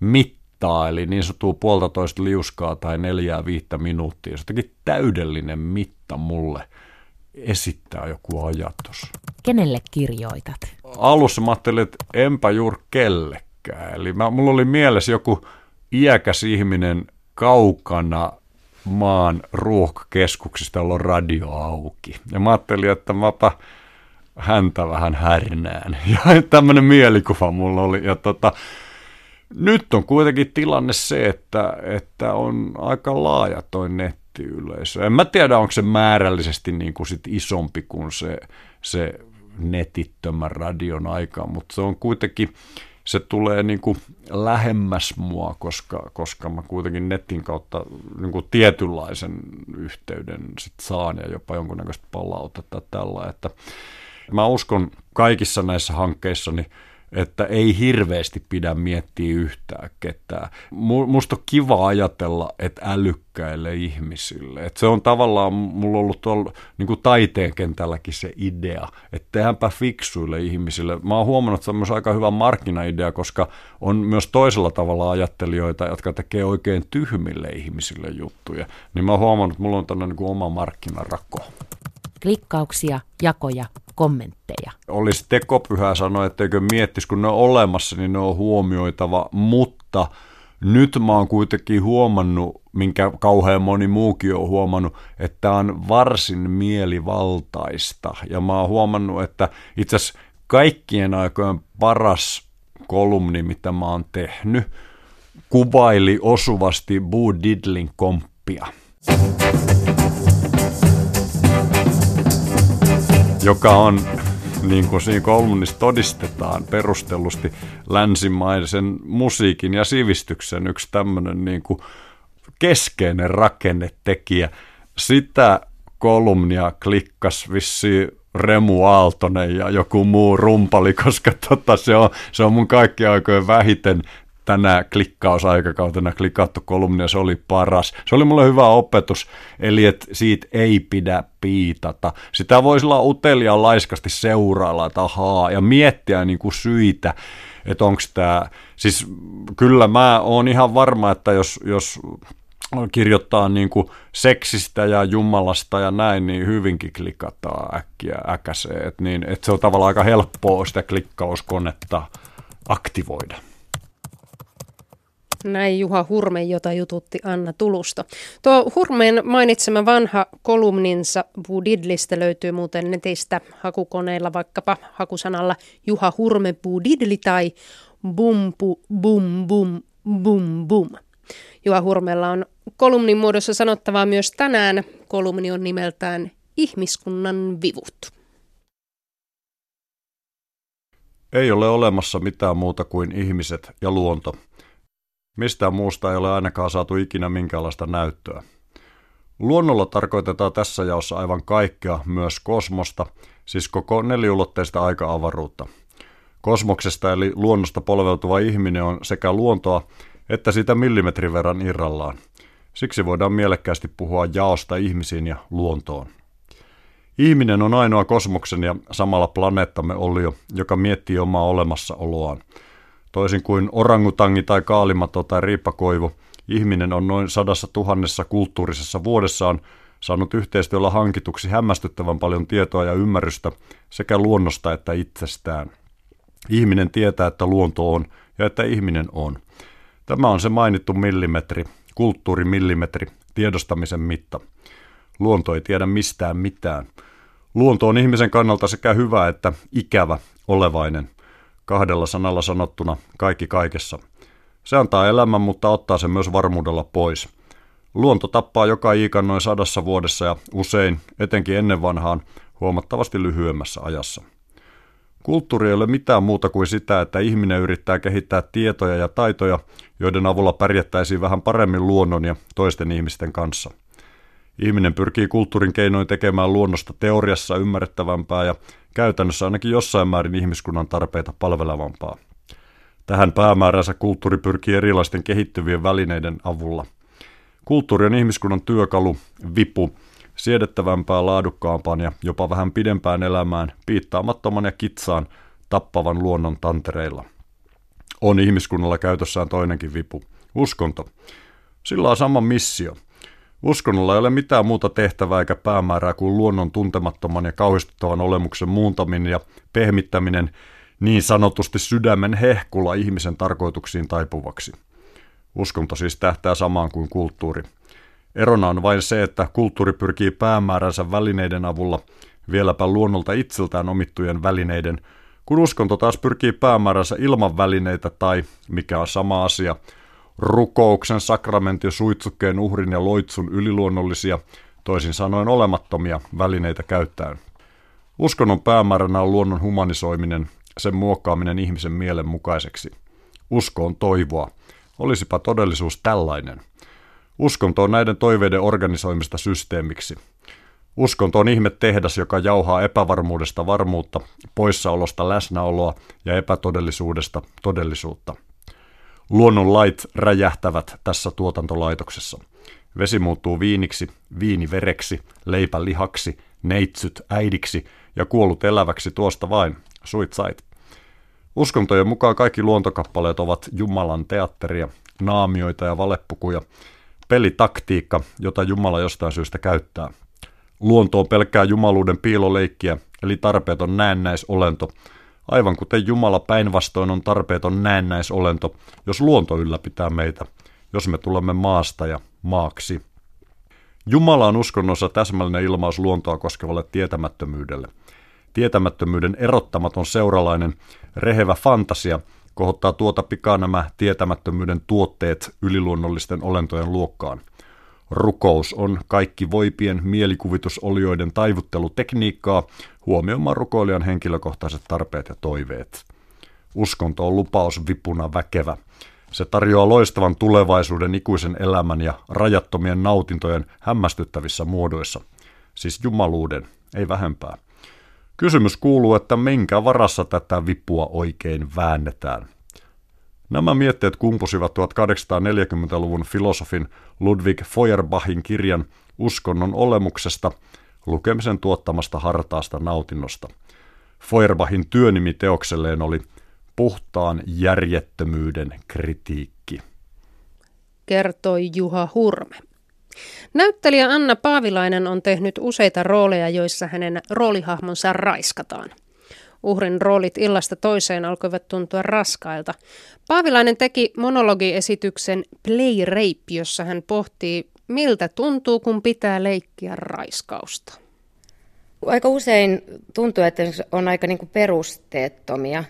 mittaa mittaa, eli niin sanottua puolitoista liuskaa tai neljää viittä minuuttia. Se on täydellinen mitta mulle esittää joku ajatus. Kenelle kirjoitat? Alussa mä ajattelin, että enpä juuri kellekään. Eli mä, mulla oli mielessä joku iäkäs ihminen kaukana maan ruuhkakeskuksista, jolla on radio auki. Ja mä ajattelin, että mäpä häntä vähän härnään. (laughs) Ja tämmöinen mielikuva mulla oli. Ja tota, nyt on kuitenkin tilanne se, että, että on aika laaja toi nettiyleisö. En mä tiedä, onko se määrällisesti niin kuin sit isompi kuin se, se netittömän radion aika, mutta se on kuitenkin se tulee niin kuin lähemmäs mua, koska, koska mä kuitenkin netin kautta niin kuin tietynlaisen yhteyden sit saan ja jopa jonkunnäköistä palautetta tällä, että mä uskon kaikissa näissä hankkeissa, niin että ei hirveästi pidä miettiä yhtään ketään. Musta on kiva ajatella, että älykkäille ihmisille. Että se on tavallaan mulla ollut tuolla niin kuin taiteen kentälläkin se idea, että tehdäänpä fiksuille ihmisille. Mä oon huomannut, että se on myös aika hyvä markkinaidea, koska on myös toisella tavalla ajattelijoita, jotka tekee oikein tyhmille ihmisille juttuja. Niin mä oon huomannut, että mulla on tämmöinen niin oma markkinarako. Klikkauksia, jakoja, kommentteja. Olisi tekopyhää sanoa, etteikö miettisi, kun ne on olemassa, niin ne on huomioitava, mutta nyt mä oon kuitenkin huomannut, minkä kauhean moni muukin on huomannut, että on varsin mielivaltaista. Ja mä oon huomannut, että itse asiassa kaikkien aikojen paras kolumni, mitä mä oon tehnyt, kuvaili osuvasti Boo Diddlin komppia joka on, niin kuin siinä kolmannissa todistetaan perustellusti, länsimaisen musiikin ja sivistyksen yksi tämmöinen niin kuin keskeinen rakennetekijä. Sitä kolumnia klikkas vissi Remu Aaltonen ja joku muu rumpali, koska tota, se, on, se on mun kaikki aikojen vähiten tänä klikkausaikakautena klikattu kolumni ja se oli paras. Se oli mulle hyvä opetus, eli että siitä ei pidä piitata. Sitä voisi olla utelia laiskasti seurailla, että ahaa, ja miettiä niin kuin syitä, että onko tämä, siis kyllä mä oon ihan varma, että jos, jos kirjoittaa niin kuin seksistä ja jumalasta ja näin, niin hyvinkin klikataan äkkiä äkäseen. että niin, et se on tavallaan aika helppoa sitä klikkauskonetta aktivoida. Näin Juha Hurme, jota jututti Anna Tulusta. Tuo Hurmeen mainitsema vanha kolumninsa Budidlistä löytyy muuten netistä hakukoneilla vaikkapa hakusanalla Juha Hurme Budidli tai Bumpu Bum Bum Bum Bum. Juha Hurmella on kolumnin muodossa sanottavaa myös tänään. Kolumni on nimeltään Ihmiskunnan vivut. Ei ole olemassa mitään muuta kuin ihmiset ja luonto – Mistään muusta ei ole ainakaan saatu ikinä minkäänlaista näyttöä. Luonnolla tarkoitetaan tässä jaossa aivan kaikkea, myös kosmosta, siis koko neliulotteista aika-avaruutta. Kosmoksesta eli luonnosta polveutuva ihminen on sekä luontoa että sitä millimetrin verran irrallaan. Siksi voidaan mielekkäästi puhua jaosta ihmisiin ja luontoon. Ihminen on ainoa kosmoksen ja samalla planeettamme olio, joka miettii omaa olemassaoloaan – Toisin kuin orangutangi tai kaalimato tai riippakoivu, ihminen on noin sadassa tuhannessa kulttuurisessa vuodessaan saanut yhteistyöllä hankituksi hämmästyttävän paljon tietoa ja ymmärrystä sekä luonnosta että itsestään. Ihminen tietää, että luonto on ja että ihminen on. Tämä on se mainittu millimetri, kulttuurimillimetri, tiedostamisen mitta. Luonto ei tiedä mistään mitään. Luonto on ihmisen kannalta sekä hyvä että ikävä, olevainen. Kahdella sanalla sanottuna kaikki kaikessa. Se antaa elämän, mutta ottaa sen myös varmuudella pois. Luonto tappaa joka iikan noin sadassa vuodessa ja usein, etenkin ennen vanhaan, huomattavasti lyhyemmässä ajassa. Kulttuuri ei ole mitään muuta kuin sitä, että ihminen yrittää kehittää tietoja ja taitoja, joiden avulla pärjättäisiin vähän paremmin luonnon ja toisten ihmisten kanssa. Ihminen pyrkii kulttuurin keinoin tekemään luonnosta teoriassa ymmärrettävämpää ja käytännössä ainakin jossain määrin ihmiskunnan tarpeita palvelevampaa. Tähän päämääränsä kulttuuri pyrkii erilaisten kehittyvien välineiden avulla. Kulttuuri on ihmiskunnan työkalu, vipu, siedettävämpää, laadukkaampaan ja jopa vähän pidempään elämään, piittaamattoman ja kitsaan, tappavan luonnon tantereilla. On ihmiskunnalla käytössään toinenkin vipu, uskonto. Sillä on sama missio – Uskonnolla ei ole mitään muuta tehtävää eikä päämäärää kuin luonnon tuntemattoman ja kauhistuttavan olemuksen muuntaminen ja pehmittäminen niin sanotusti sydämen hehkula ihmisen tarkoituksiin taipuvaksi. Uskonto siis tähtää samaan kuin kulttuuri. Erona on vain se, että kulttuuri pyrkii päämääränsä välineiden avulla vieläpä luonnolta itseltään omittujen välineiden, kun uskonto taas pyrkii päämääränsä ilman välineitä tai, mikä on sama asia, rukouksen, sakramentin, suitsukkeen, uhrin ja loitsun yliluonnollisia, toisin sanoen olemattomia välineitä käyttäen. Uskonnon päämääränä on luonnon humanisoiminen, sen muokkaaminen ihmisen mielen mukaiseksi. Usko on toivoa. Olisipa todellisuus tällainen. Uskonto on näiden toiveiden organisoimista systeemiksi. Uskonto on ihme tehdas, joka jauhaa epävarmuudesta varmuutta, poissaolosta läsnäoloa ja epätodellisuudesta todellisuutta. Luonnon lait räjähtävät tässä tuotantolaitoksessa. Vesi muuttuu viiniksi, viini vereksi, leipä lihaksi, neitsyt äidiksi ja kuollut eläväksi tuosta vain. Suit sait. Uskontojen mukaan kaikki luontokappaleet ovat Jumalan teatteria, naamioita ja valeppukuja, pelitaktiikka, jota Jumala jostain syystä käyttää. Luonto on pelkkää jumaluuden piiloleikkiä, eli tarpeeton näennäisolento, aivan kuten Jumala päinvastoin on tarpeeton näennäisolento, jos luonto ylläpitää meitä, jos me tulemme maasta ja maaksi. Jumala on uskonnossa täsmällinen ilmaus luontoa koskevalle tietämättömyydelle. Tietämättömyyden erottamaton seuralainen, rehevä fantasia kohottaa tuota pikaa nämä tietämättömyyden tuotteet yliluonnollisten olentojen luokkaan. Rukous on kaikki voipien mielikuvitusolioiden taivuttelutekniikkaa huomioimaan rukoilijan henkilökohtaiset tarpeet ja toiveet. Uskonto on lupaus vipuna väkevä. Se tarjoaa loistavan tulevaisuuden ikuisen elämän ja rajattomien nautintojen hämmästyttävissä muodoissa. Siis jumaluuden, ei vähempää. Kysymys kuuluu, että minkä varassa tätä vipua oikein väännetään. Nämä mietteet kumpusivat 1840-luvun filosofin Ludwig Feuerbachin kirjan Uskonnon olemuksesta lukemisen tuottamasta hartaasta nautinnosta. Feuerbachin työnimi teokselleen oli Puhtaan järjettömyyden kritiikki. Kertoi Juha Hurme. Näyttelijä Anna Paavilainen on tehnyt useita rooleja, joissa hänen roolihahmonsa raiskataan. Uhrin roolit illasta toiseen alkoivat tuntua raskailta. Paavilainen teki monologiesityksen Play Rape, jossa hän pohtii, miltä tuntuu, kun pitää leikkiä raiskausta. Aika usein tuntuu, että on aika niin perusteettomia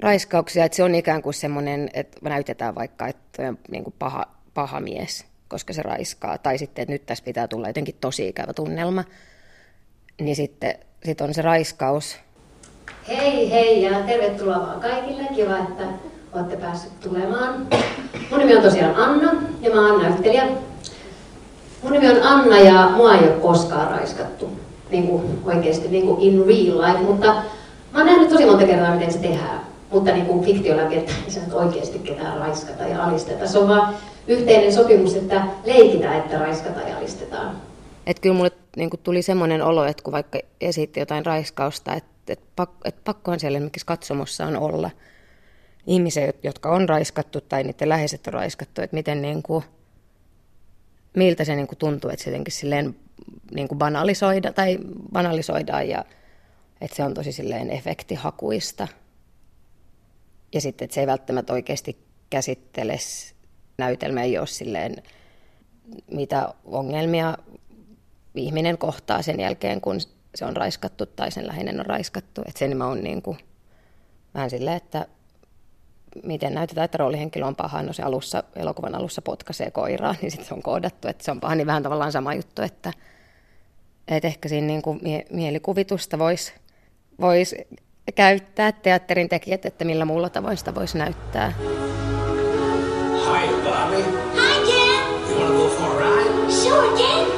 raiskauksia, että se on ikään kuin semmoinen, että näytetään vaikka, että on niin kuin paha, paha mies, koska se raiskaa, tai sitten, että nyt tässä pitää tulla jotenkin tosi ikävä tunnelma, niin sitten sit on se raiskaus, Hei hei ja tervetuloa vaan kaikille. Kiva, että olette päässeet tulemaan. Mun nimi on tosiaan Anna ja mä oon näyttelijä. Mun nimi on Anna ja mua ei ole koskaan raiskattu. Niin kuin oikeasti niin kuin in real life, mutta mä oon nähnyt tosi monta kertaa, miten se tehdään. Mutta niin kuin fiktionakin, että ei nyt oikeasti ketään raiskata ja alisteta. Se on vaan yhteinen sopimus, että leikitään, että raiskata ja alistetaan. Että kyllä mulle niin tuli semmoinen olo, että kun vaikka esitti jotain raiskausta, että pak, että pakkohan siellä esimerkiksi katsomossaan olla ihmisiä, jotka on raiskattu tai niiden läheiset on raiskattu, että miten niin kuin, miltä se niin kuin tuntuu, että se jotenkin silleen niin kuin banalisoida, tai banalisoidaan ja että se on tosi silleen efektihakuista. Ja sitten, että se ei välttämättä oikeasti käsittele näytelmä, ei ole silleen, mitä ongelmia ihminen kohtaa sen jälkeen, kun se on raiskattu tai sen läheinen on raiskattu. Että se on niin kuin, vähän silleen, että miten näytetään, että roolihenkilö on paha, no se alussa, elokuvan alussa potkaisee koiraa, (laughs) niin sitten se on koodattu, että se on paha, niin vähän tavallaan sama juttu, että, että ehkä siinä niin kuin mie- mielikuvitusta voisi vois käyttää teatterin tekijät, että millä muulla tavoin sitä voisi näyttää. Hi, Bobby. Hi, Ken. You wanna go for a ride? Sure, Ken.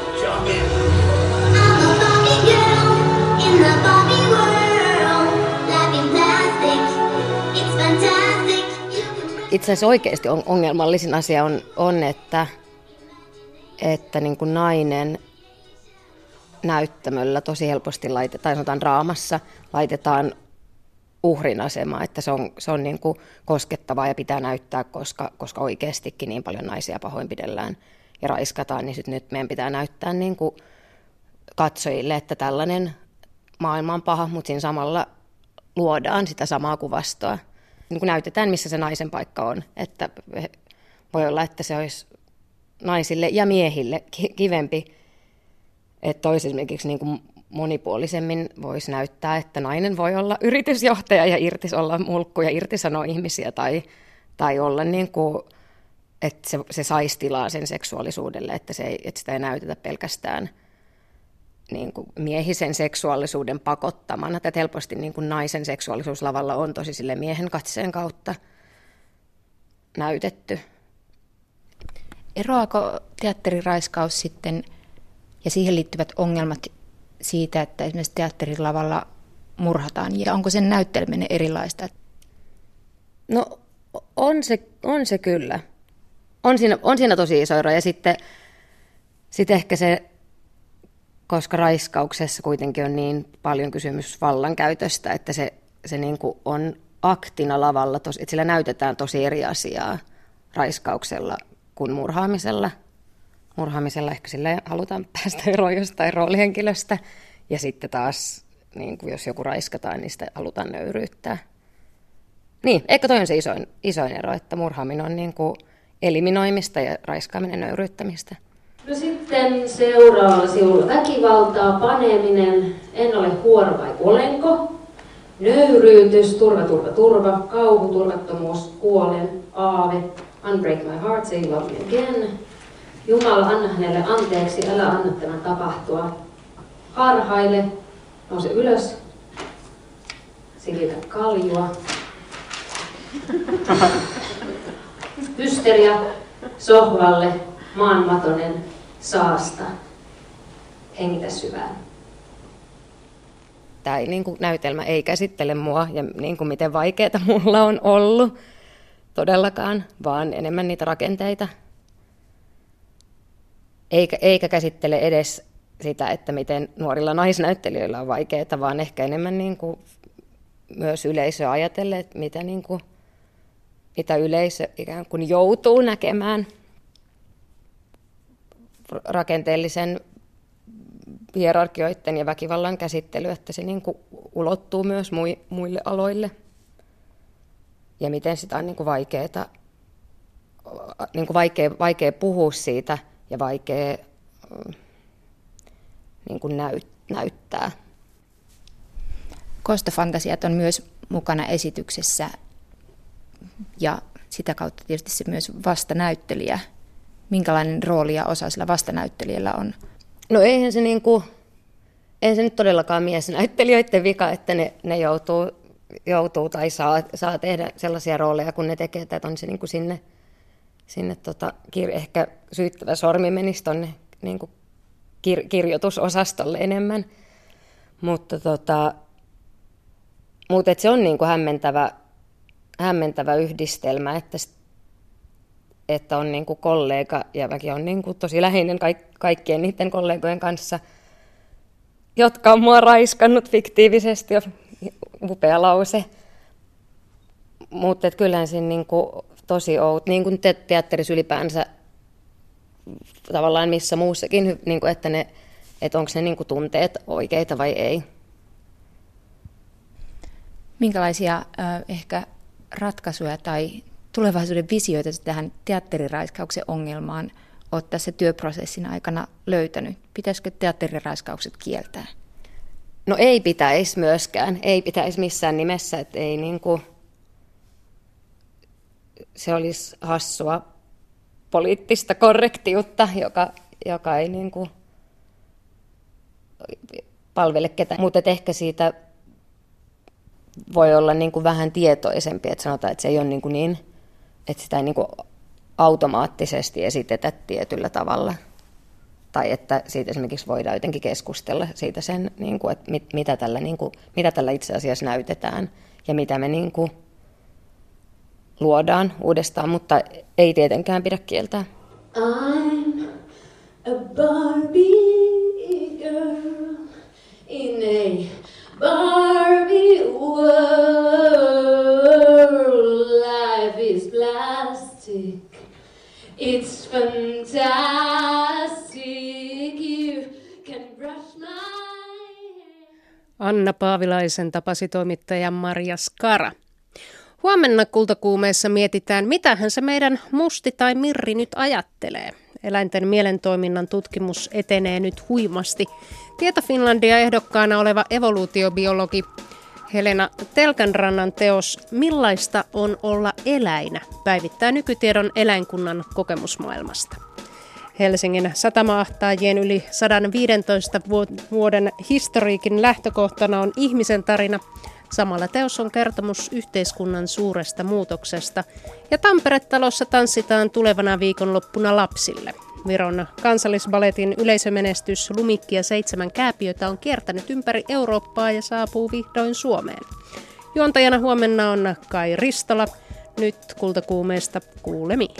Itse asiassa oikeasti ongelmallisin asia on, on että, että niin kuin nainen näyttämöllä tosi helposti laitetaan, tai sanotaan draamassa, laitetaan uhrin asemaa, että se on, se on niin kuin koskettavaa ja pitää näyttää, koska, koska oikeastikin niin paljon naisia pahoinpidellään ja raiskataan, niin sit nyt meidän pitää näyttää niin kuin katsojille, että tällainen maailma on paha, mutta siinä samalla luodaan sitä samaa kuvastoa. Niin kuin näytetään, missä se naisen paikka on. Että voi olla, että se olisi naisille ja miehille kivempi, että olisi esimerkiksi niin kuin monipuolisemmin voisi näyttää, että nainen voi olla yritysjohtaja ja irtis olla mulkku ja irtisanoa ihmisiä tai, tai olla niin kuin, että se, se saisi tilaa sen seksuaalisuudelle, että, se ei, että sitä ei näytetä pelkästään – niin kuin miehisen seksuaalisuuden pakottamana. Että helposti niin kuin naisen seksuaalisuus lavalla on tosi sille miehen katseen kautta näytetty. Eroako teatteriraiskaus sitten ja siihen liittyvät ongelmat siitä, että esimerkiksi teatterilavalla murhataan, ja onko sen näytteleminen erilaista? No on se, on se kyllä. On siinä, on siinä tosi iso ero, ja sitten sit ehkä se, koska raiskauksessa kuitenkin on niin paljon kysymys vallankäytöstä, että se, se niin kuin on aktina lavalla, tos, että sillä näytetään tosi eri asiaa raiskauksella kuin murhaamisella. Murhaamisella ehkä sillä halutaan päästä eroon jostain roolihenkilöstä. Ja sitten taas, niin kuin jos joku raiskataan, niin sitä halutaan nöyryyttää. Niin, ehkä toi on se isoin, isoin ero, että murhaaminen on niin kuin eliminoimista ja raiskaaminen nöyryyttämistä. No sitten seuraavalla sivulla. Väkivaltaa, paneminen, en ole huoro vai olenko, nöyryytys, turva, turva, turva, kauhu, turvattomuus, kuolen, aave, unbreak my heart, say love me again. Jumala, anna hänelle anteeksi, älä anna tämän tapahtua. Harhaile, nouse ylös, silitä kaljua. (laughs) Hysteria, sohvalle, maanmatonen, saasta. Hengitä syvään tämä niin kuin näytelmä ei käsittele mua ja niin kuin miten vaikeaa mulla on ollut todellakaan, vaan enemmän niitä rakenteita. Eikä, eikä käsittele edes sitä, että miten nuorilla naisnäyttelijöillä on vaikeaa, vaan ehkä enemmän niin kuin myös yleisö ajatellen, että mitä, niin kuin, mitä yleisö ikään kuin joutuu näkemään rakenteellisen hierarkioiden ja väkivallan käsittely, että se niin kuin ulottuu myös muille aloille. Ja miten sitä on niin kuin vaikeaa, niin kuin vaikea, vaikea puhua siitä ja vaikea niin kuin näyt, näyttää. Kostofantasiat on myös mukana esityksessä ja sitä kautta tietysti se myös vastanäyttelijä. Minkälainen rooli ja osa sillä vastanäyttelijällä on No eihän se niin kuin, eihän se nyt todellakaan miesnäyttelijöiden vika, että ne, ne joutuu, joutuu tai saa, saa tehdä sellaisia rooleja, kun ne tekee, että on se niin kuin sinne, sinne tota, kir, ehkä syyttävä sormi menisi tuonne niin kuin kir, kirjoitusosastolle enemmän. Mutta tota, mutta se on niin kuin hämmentävä, hämmentävä yhdistelmä, että että on niin kuin kollega ja mäkin on niin kuin tosi läheinen kaikkien niiden kollegojen kanssa, jotka on mua raiskannut fiktiivisesti, upea lause. Mutta kyllähän siinä niin kuin tosi out, niin kuin te- teatterissa ylipäänsä tavallaan missä muussakin, niin kuin, että, ne, että onko ne niin kuin tunteet oikeita vai ei. Minkälaisia äh, ehkä ratkaisuja tai tulevaisuuden visioita tähän teatteriraiskauksen ongelmaan olet tässä työprosessin aikana löytänyt? Pitäisikö teatteriraiskaukset kieltää? No ei pitäisi myöskään. Ei pitäisi missään nimessä. Että ei niin kuin, se olisi hassua poliittista korrektiutta, joka, joka ei niin kuin palvele ketään. Mutta ehkä siitä voi olla niin kuin vähän tietoisempi, että sanotaan, että se ei ole niin, kuin niin että sitä ei niin kuin automaattisesti esitetä tietyllä tavalla. Tai että siitä esimerkiksi voidaan jotenkin keskustella siitä sen, niin kuin, että mit, mitä, tällä, niin kuin, mitä tällä itse asiassa näytetään ja mitä me niin kuin luodaan uudestaan, mutta ei tietenkään pidä kieltää. I'm a Barbie girl in a Barbie world. Plastic. It's fantastic. You can brush my Anna Paavilaisen tapasi toimittaja Maria Skara. Huomenna kultakuumeessa mietitään, mitähän se meidän musti tai mirri nyt ajattelee. Eläinten mielentoiminnan tutkimus etenee nyt huimasti. Tieto Finlandia ehdokkaana oleva evoluutiobiologi Helena Telkänrannan teos Millaista on olla eläinä päivittää nykytiedon eläinkunnan kokemusmaailmasta. Helsingin satamaahtaajien yli 115 vuoden historiikin lähtökohtana on ihmisen tarina. Samalla teos on kertomus yhteiskunnan suuresta muutoksesta. Ja Tampere-talossa tanssitaan tulevana viikonloppuna lapsille. Viron kansallisbaletin yleisömenestys Lumikki ja seitsemän kääpiötä on kiertänyt ympäri Eurooppaa ja saapuu vihdoin Suomeen. Juontajana huomenna on Kai Ristola. Nyt kultakuumeesta kuulemiin.